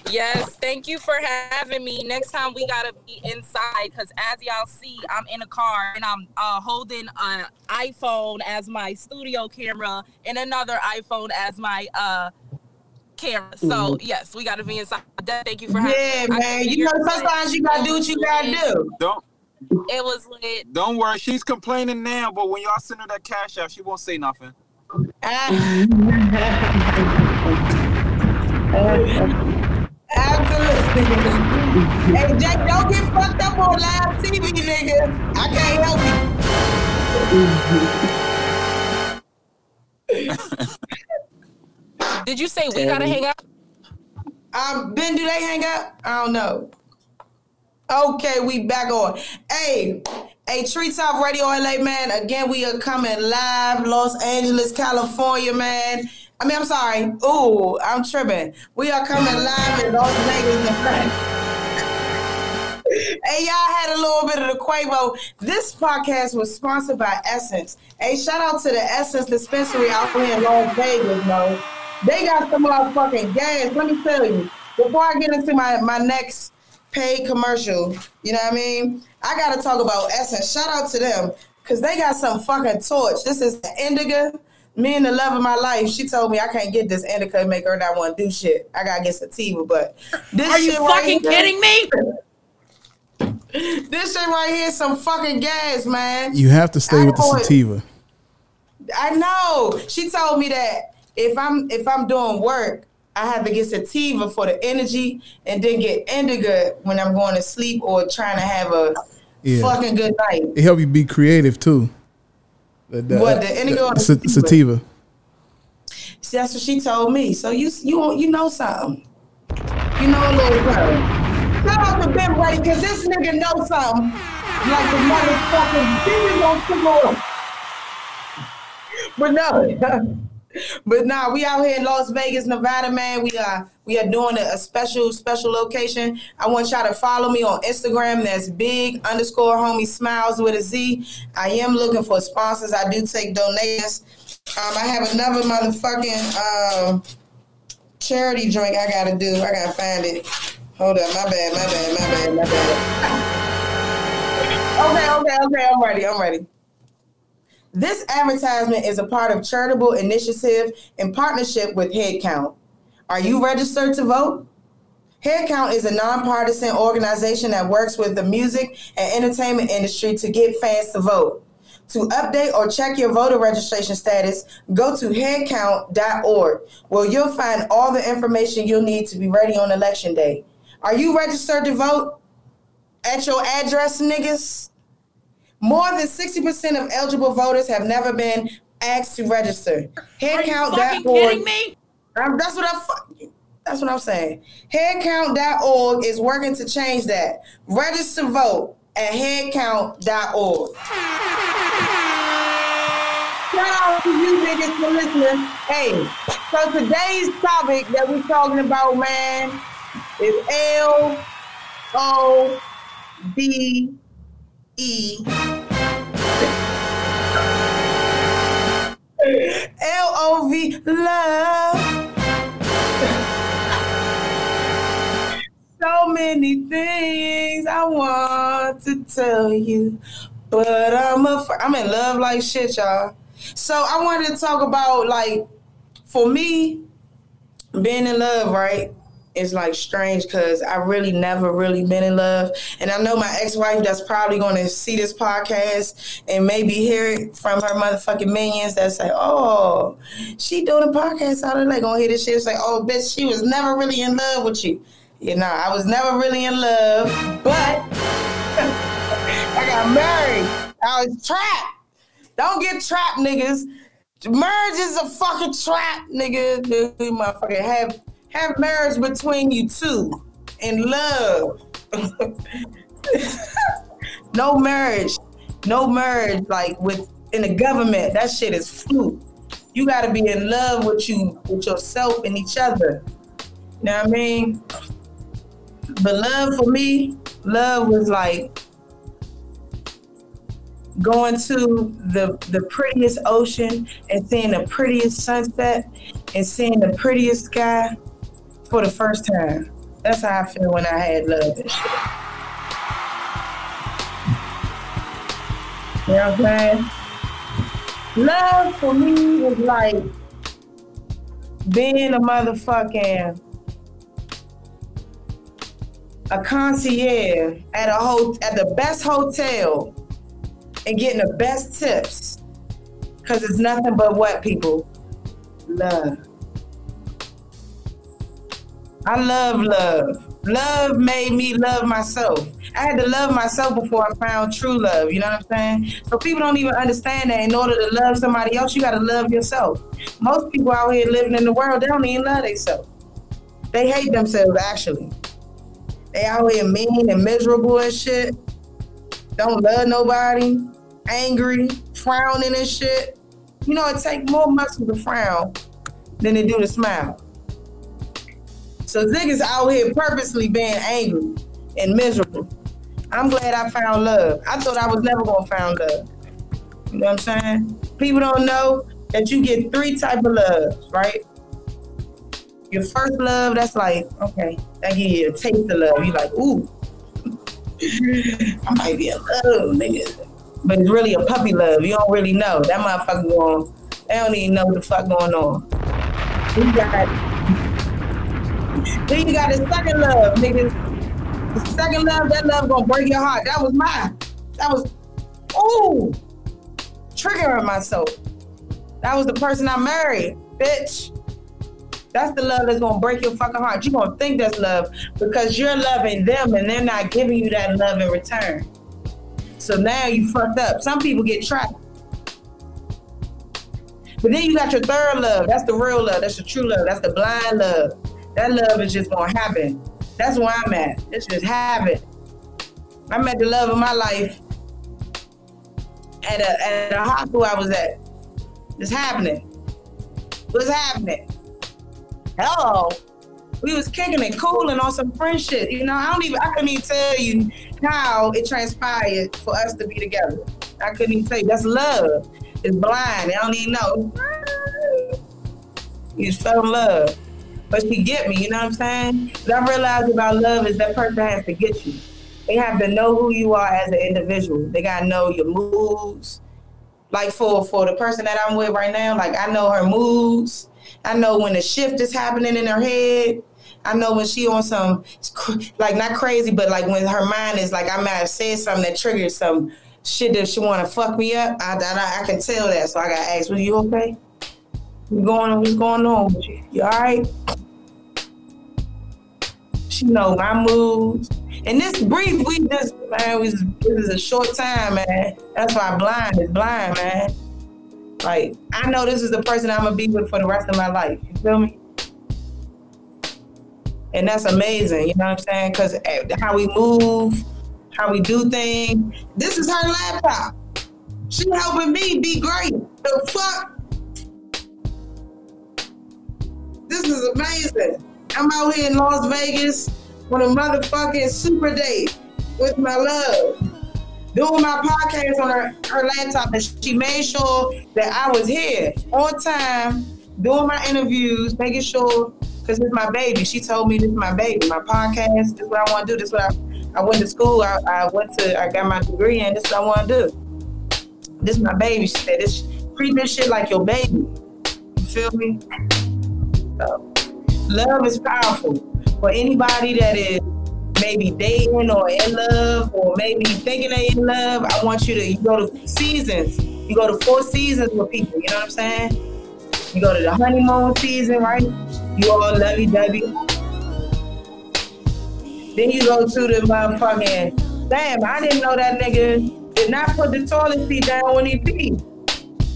Speaker 8: Yes, thank you for having me. Next time we gotta be inside because as y'all see, I'm in a car and I'm uh, holding an iPhone as my studio camera and another iPhone as my uh camera. So yes, we gotta be inside. Thank you for having
Speaker 3: Yeah,
Speaker 8: me. I
Speaker 3: man. You
Speaker 8: hear
Speaker 3: know,
Speaker 8: it.
Speaker 3: sometimes you gotta do what you gotta do.
Speaker 9: don't
Speaker 8: It was lit.
Speaker 9: don't worry. She's complaining now, but when y'all send her that cash out, she won't say nothing.
Speaker 3: Absolutely. hey, Jake, don't get fucked up on live TV, nigga. I can't help you.
Speaker 8: Did you say we gotta hang out?
Speaker 3: you. Um, Ben, do they hang up? I don't know. Okay, we back on. Hey, Hey, Treetop Radio LA, man. Again, we are coming live, Los Angeles, California, man. I mean, I'm sorry. Ooh, I'm tripping. We are coming live in Las Vegas, Nevada. Hey, y'all had a little bit of the Quavo. This podcast was sponsored by Essence. Hey, shout out to the Essence Dispensary out here in Las Vegas, bro. They got some motherfucking gas. Let me tell you. Before I get into my, my next paid commercial, you know what I mean? I gotta talk about Essence. Shout out to them. Cause they got some fucking torch. This is the indica. Me and the love of my life. She told me I can't get this indica and make her not want to do shit. I gotta get sativa, but this
Speaker 2: Are you
Speaker 3: shit right
Speaker 2: fucking
Speaker 3: here-
Speaker 2: kidding me?
Speaker 3: This shit right here, is some fucking gas, man.
Speaker 11: You have to stay with the
Speaker 3: I it.
Speaker 11: sativa.
Speaker 3: I know. She told me that if I'm if I'm doing work, I have to get sativa for the energy, and then get indica when I'm going to sleep or trying to have a
Speaker 11: Yeah.
Speaker 3: fucking good night.
Speaker 11: It help you be creative too. The,
Speaker 3: What, uh, the indigo the
Speaker 11: sa-
Speaker 3: sativa?
Speaker 11: sativa.
Speaker 3: See, that's what she told me. So you you you know something. You know a little something. Shout out to Ben Ready, because this nigga knows something. Like the motherfucking demon on tomorrow. But no. But nah, we out here in Las Vegas, Nevada, man. We are we are doing a, a special special location. I want y'all to follow me on Instagram. That's big underscore homie smiles with a Z. I am looking for sponsors. I do take donations. Um, I have another motherfucking um, charity drink I gotta do. I gotta find it. Hold up, my bad, my bad, my bad, my bad. okay, okay, okay. I'm ready. I'm ready. This advertisement is a part of charitable initiative in partnership with Headcount. Are you registered to vote? Headcount is a nonpartisan organization that works with the music and entertainment industry to get fans to vote. To update or check your voter registration status, go to headcount.org, where you'll find all the information you'll need to be ready on election day. Are you registered to vote? At your address, niggas? More than 60% of eligible voters have never been asked to register. Headcount.org.
Speaker 2: fucking kidding me?
Speaker 3: Um, that's what I fu- that's what I'm saying. Headcount.org is working to change that. Register vote at headcount.org. Shout out to you niggas for listening. Hey, so today's topic that we're talking about, man, is L O B E. L O V love. So many things I want to tell you, but I'm a, I'm in love like shit, y'all. So I wanted to talk about like, for me, being in love, right? Is like strange because I've really never really been in love, and I know my ex-wife that's probably going to see this podcast and maybe hear it from her motherfucking minions that say, "Oh, she doing a podcast out of like gonna hear this shit." Say, "Oh, bitch, she was never really in love with you." You know, I was never really in love, but I got married. I was trapped. Don't get trapped, niggas. Marriage is a fucking trap, nigga. Dude, motherfucker, have have marriage between you two in love. no marriage, no marriage like with in the government. That shit is fluke. You got to be in love with you, with yourself and each other. You know what I mean? But love for me, love was like going to the the prettiest ocean and seeing the prettiest sunset and seeing the prettiest sky for the first time. That's how I feel when I had love and shit. You know what I'm saying? Love for me was like being a motherfucking a concierge at a ho- at the best hotel and getting the best tips. Cause it's nothing but what people love. I love love. Love made me love myself. I had to love myself before I found true love. You know what I'm saying? So people don't even understand that in order to love somebody else, you gotta love yourself. Most people out here living in the world, they don't even love themselves. They hate themselves actually. They out here mean and miserable and shit. don't love nobody, angry, frowning and shit. You know, it take more muscle to frown than it do to smile. So niggas out here purposely being angry and miserable. I'm glad I found love. I thought I was never gonna find love. You know what I'm saying? People don't know that you get three type of loves, right? Your first love, that's like, okay, that give you a taste of love. You're like, ooh, I might be in love, nigga. But it's really a puppy love. You don't really know. That motherfucker going, they don't even know what the fuck going on. You got, then you got the second love, nigga. The second love, that love gonna break your heart. That was mine. That was, ooh, triggering myself. That was the person I married, bitch. That's the love that's gonna break your fucking heart. You're gonna think that's love because you're loving them and they're not giving you that love in return. So now you fucked up. Some people get trapped. But then you got your third love. That's the real love. That's the true love. That's the blind love. That love is just gonna happen. That's where I'm at. It's just happen. I met the love of my life at a, at a hospital I was at. It's happening. What's happening? Hello. We was kicking it, cooling on some friendship. You know, I don't even I couldn't even tell you how it transpired for us to be together. I couldn't even tell you. That's love. It's blind. I don't even know. You fell in love. But she get me, you know what I'm saying? What I realized about love is that person has to get you. They have to know who you are as an individual. They gotta know your moods. Like for for the person that I'm with right now, like I know her moods. I know when the shift is happening in her head. I know when she on some like not crazy, but like when her mind is like I might have said something that triggered some shit that she want to fuck me up. I, I, I can tell that, so I got to ask, "Was you okay? What's going on? What's going on with you? You all right?" She know my moods. And this brief, we just man, we just, this is a short time, man. That's why blind is blind, man. Like I know this is the person I'm gonna be with for the rest of my life. You feel me? And that's amazing. You know what I'm saying? Because eh, how we move, how we do things. This is her laptop. She helping me be great. The fuck? This is amazing. I'm out here in Las Vegas on a motherfucking super date with my love. Doing my podcast on her, her laptop, and she made sure that I was here on time, doing my interviews, making sure, because it's my baby. She told me this is my baby, my podcast, this is what I want to do. This is what I, I went to school, I, I went to, I got my degree, and this is what I want to do. This is my baby. She said, this, treat this shit like your baby. You feel me? So, love is powerful. For anybody that is maybe dating or in love or maybe thinking they in love, I want you to you go to seasons. You go to four seasons with people, you know what I'm saying? You go to the honeymoon season, right? You all lovey dovey. Then you go to the motherfucking, damn, I didn't know that nigga did not put the toilet seat down when he peed.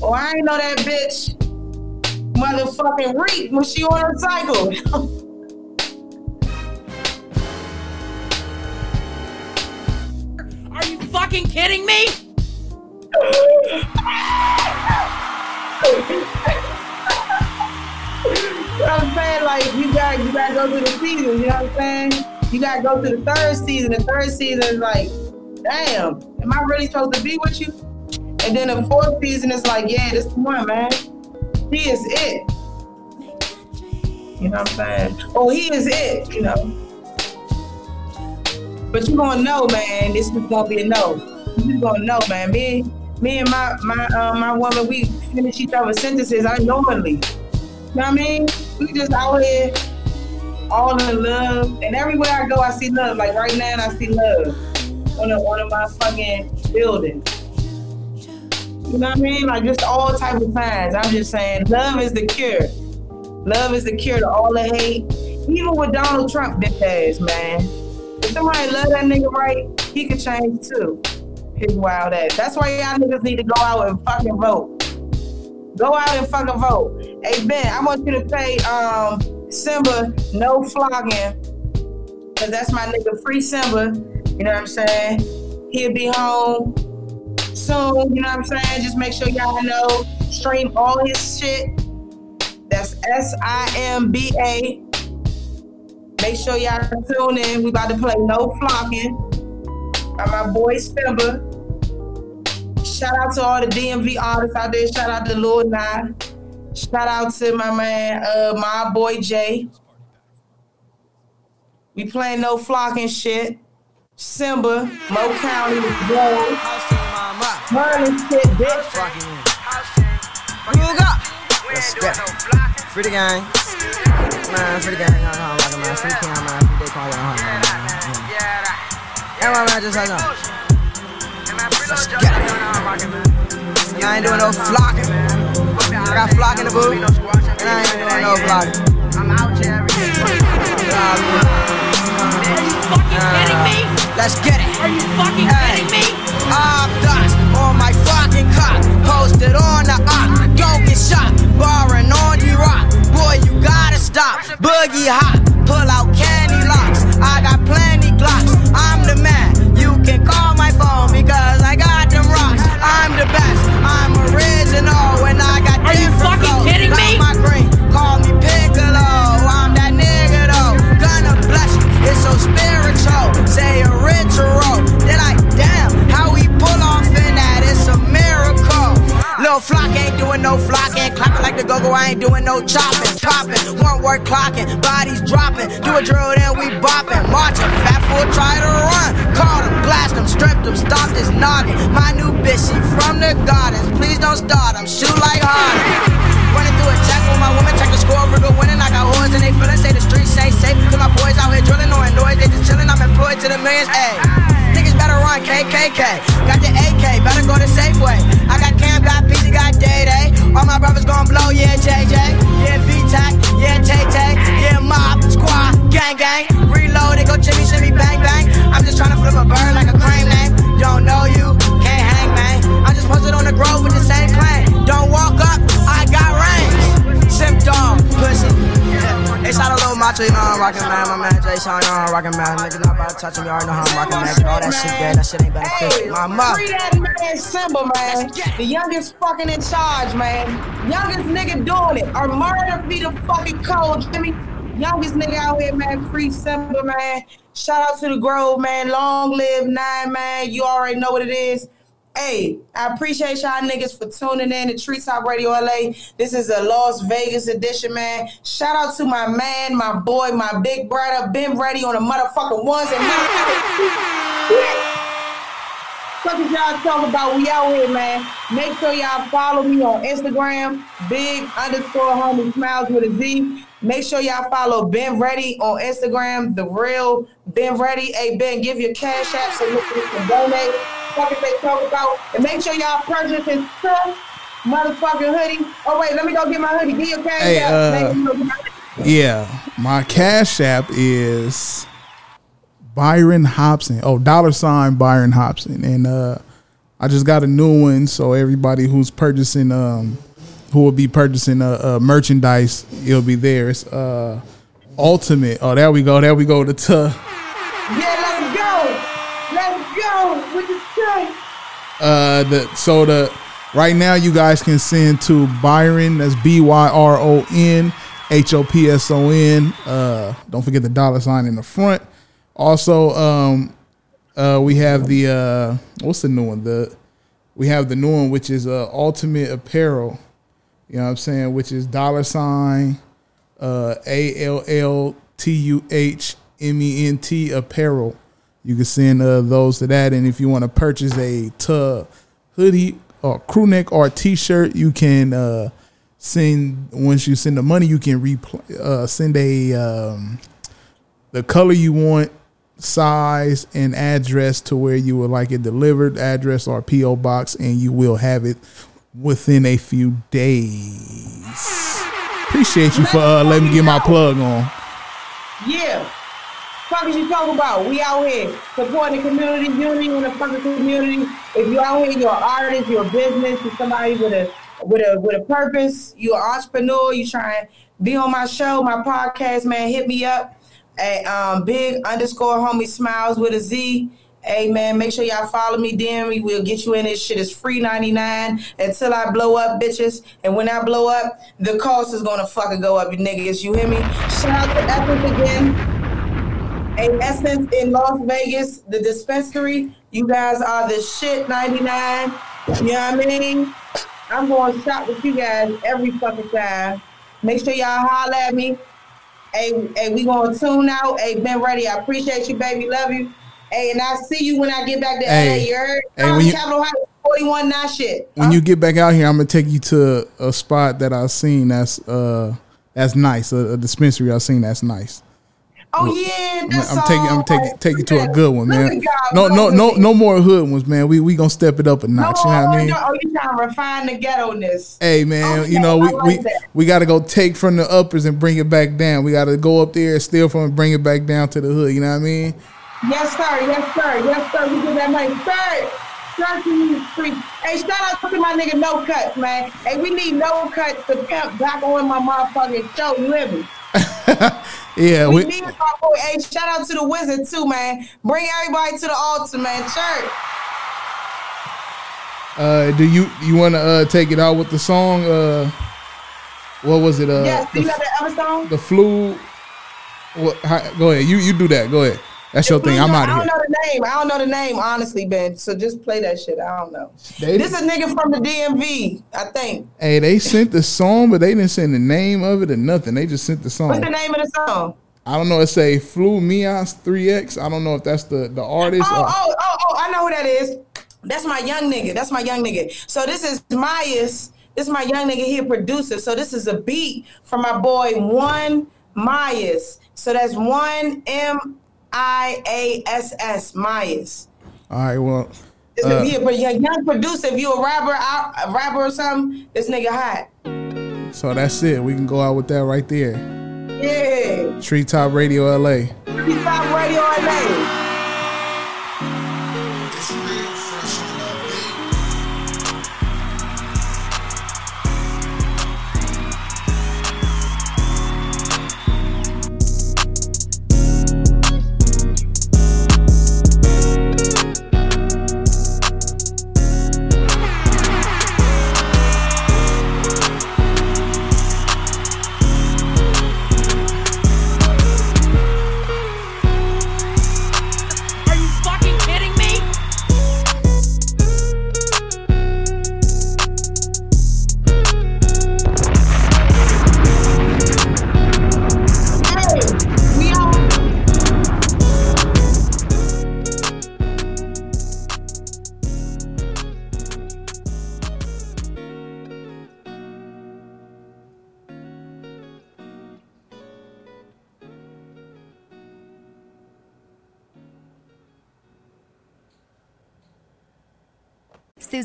Speaker 3: Or I ain't know that bitch motherfucking reek when she on her cycle.
Speaker 2: Are you fucking kidding me?
Speaker 3: You know what I'm saying? Like you got you gotta go through the season, you know what I'm saying? You gotta go through the third season. The third season is like, damn, am I really supposed to be with you? And then the fourth season is like, yeah, this one, man. He is it. You know what I'm saying? Oh, he is it, you know. But you're gonna know, man, this is gonna be a no. You gonna know, man. Me, me and my my uh, my woman, we finish each other's sentences unknowingly. You know what I mean? We just out here all in love. And everywhere I go, I see love. Like right now, I see love on a, one of my fucking buildings. You know what I mean? Like just all type of signs. I'm just saying, love is the cure. Love is the cure to all the hate. Even with Donald Trump, bitch ass man. If somebody love that nigga right, he can change too. His wild ass. That's why y'all niggas need to go out and fucking vote. Go out and fucking vote. Hey Ben, I want you to pay um Simba no flocking. Cause that's my nigga free Simba. You know what I'm saying? He'll be home soon. You know what I'm saying? Just make sure y'all know. Stream all his shit. That's S I M B A. Make sure y'all tune in. We about to play No Flocking by my boy Simba. Shout out to all the DMV artists out there. Shout out to Lord Nye. Shout out to my man, uh, my boy Jay. We playing no flocking shit. Simba, Mo County, Bro. Merlin shit, bitch.
Speaker 12: Who got? Let's get it. Free the gang. Man, free the gang. Hold on, like a man. Free Cam, man. Free Day Call, hold on. Yeah, my man, just hold on. Let's get it. I ain't doing no flocking. I got flock in the booth. And I ain't doing no flocking. I'm out here every day. Let's get it. Are you fucking kidding me? I'm dust on my fucking cock. Posted on the op. Don't get shot. Barring on you rock. Boy, you gotta stop. Boogie hot. Pull out candy locks. I got plenty glocks. I'm the man. You can call my phone because I got them rocks. I'm the best. I'm original Flock ain't doing no flocking. Clapping like the go-go, I ain't doing no chopping. Popping, one word clocking. Bodies dropping. Do a drill, then we bopping. Marching, fat fool try to run. Call him, blast him, stripped him, stopped his noggin. My new bitch, she from the gardens. Please don't start him, shoot like Harden. Running through a check with my woman, check the score, Virgo winning. I got whores and they feeling, say the streets ain't safe. Cause my boys out here drilling, no noise, they just chilling. I'm employed to the millions, ayy. Niggas better run KKK. Got the AK, better go to Safeway. I got my brothers gon' blow, yeah, JJ. Yeah, VTAC, yeah, Tay Tay. Yeah, Mob, Squad, Gang Gang. Reload, they go Shimmy, Bang Bang. I'm just tryna flip a bird like a crane name. Don't know you, They shot a little macho, you know I'm rockin' man. My man Jay Sean, you know I'm rockin' man. Niggas not about to touch me, you already know how I'm rockin' man. All that shit gay, that shit ain't beneficial. My mother.
Speaker 3: Free that man Simba, man. The youngest fucking in charge, man. Youngest nigga doing it. Or murder be the fucking code, Jimmy. Youngest nigga out here, man. Free Simba, man. Shout out to the Grove, man. Long live nine, man. You already know what it is. Hey, I appreciate y'all niggas for tuning in to Treetop Radio LA. This is a Las Vegas edition, man. Shout out to my man, my boy, my big brother, Ben Ready on the motherfucking ones and. What is y'all talking about? We out here, man. Make sure y'all follow me on Instagram, big underscore homie smiles with a Z. Make sure y'all follow Ben Ready on Instagram, the real Ben Ready. Hey Ben, give your cash app so we can donate. Fuck if they talk about. And make sure y'all purchase his truck, motherfucking hoodie. Oh wait, let me go get my hoodie. Give your cash
Speaker 11: Hey,
Speaker 3: app.
Speaker 11: uh,
Speaker 3: Make me go get my.
Speaker 11: Yeah, my cash app is Byron Hopson. Oh, dollar sign Byron Hopson, and uh, I just got a new one. So everybody who's purchasing, um, who will be purchasing uh, uh merchandise, it'll be there. It's uh, Ultimate. Oh, there we go. There we go. The t-
Speaker 3: Yeah, let's go. Let's go with the truck.
Speaker 11: Uh, the so the right now you guys can send to Byron. That's B Y R O N H O P S O N. Uh, don't forget the dollar sign in the front. Also, um, uh, we have the uh, what's the new one? The we have the new one which is uh, Ultimate Apparel. You know what I'm saying? Which is dollar sign uh, A L L T U H M E N T Apparel. You can send uh, those to that, and if you want to purchase a tub hoodie or crew neck or t-shirt, you can uh, send. Once you send the money, you can repl- uh, send a um, the color you want, size, and address to where you would like it delivered, address or PO box, and you will have it within a few days. Appreciate you for uh, letting me get my plug on.
Speaker 3: Yeah. Fuck is you talking about? We out here supporting the community, unity in the fucking community. If you out here, you're an artist, you're a business, you're somebody with a with a with a purpose, you're an entrepreneur, you trying to be on my show, my podcast, man, hit me up at um, big underscore homie smiles with a Z. Hey man, make sure y'all follow me, DM me. We'll get you in. This shit is free 99 until I blow up, bitches. And when I blow up, the cost is gonna fucking go up, you niggas. You hear me? Shout out to Essence again. Hey, Essence in Las Vegas, the dispensary. You guys are the shit 99. You know what I mean? I'm going to shop with you guys every fucking time. Make sure y'all holler at me. Hey, hey, we gonna tune out. Hey, Ben Ready. I appreciate you, baby. Love you. Hey, and I'll see you when I get back to
Speaker 11: Hey.
Speaker 3: LA. You heard?
Speaker 11: Hey, when you-
Speaker 3: Capital House 41 nine shit.
Speaker 11: When you get back out here, I'm gonna take you to a spot that I've seen that's uh that's nice. A, a dispensary I've seen that's nice.
Speaker 3: Oh yeah,
Speaker 11: I'm,
Speaker 3: that's
Speaker 11: I'm taking I'm taking take you to a good one, man. No no no no more hood ones, man. We we gonna step it up a
Speaker 3: No,
Speaker 11: notch. You know what I mean?
Speaker 3: oh, you trying to refine the ghetto ness.
Speaker 11: Hey man, you know we we, we got to go take from the uppers and bring it back down. We got to go up there, and steal from, it, bring it back down to the hood. You know what I mean?
Speaker 3: Yes, sir. Yes, sir. Yes, sir. We get that money. Sir. Hey, shout out to my nigga No Cuts, man. Hey, we need No Cuts to pimp back on my motherfucking show. You hear me?
Speaker 11: Yeah,
Speaker 3: we,
Speaker 11: we,
Speaker 3: need my boy. Hey, shout out to the Wizard too, man. Bring everybody to the altar, man. Church.
Speaker 11: uh, do you you want to uh, take it out with the song? Uh, what was it? Uh,
Speaker 3: yes.
Speaker 11: The,
Speaker 3: you have that other song?
Speaker 11: the flu. What? How, go ahead. You you do that. Go ahead. That's your thing. I'm out
Speaker 3: here.
Speaker 11: I
Speaker 3: don't know the name. I don't know the name, honestly, Ben. So just play that shit. I don't know.
Speaker 11: They-
Speaker 3: this is a nigga from the DMV, I think.
Speaker 11: Hey, they sent the song, but they didn't send the name of it or nothing. They just sent the song.
Speaker 3: What's the name of the song?
Speaker 11: I don't know. It say Flu Mias 3X. I don't know if that's the the artist.
Speaker 3: Oh,
Speaker 11: or-
Speaker 3: oh, oh, oh, I know who that is. That's my young nigga. That's my young nigga. So this is Myas. This is my young nigga here, producer. So this is a beat from my boy One Myas. So that's one M I A S S Myas.
Speaker 11: All right. Well, uh,
Speaker 3: he a young, producer. If you a rapper, a rapper or something, this nigga hot.
Speaker 11: so that's it. We can go out with that right there.
Speaker 3: Yeah.
Speaker 11: Treetop Radio LA.
Speaker 3: Out radio LA.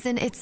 Speaker 13: Susan, it's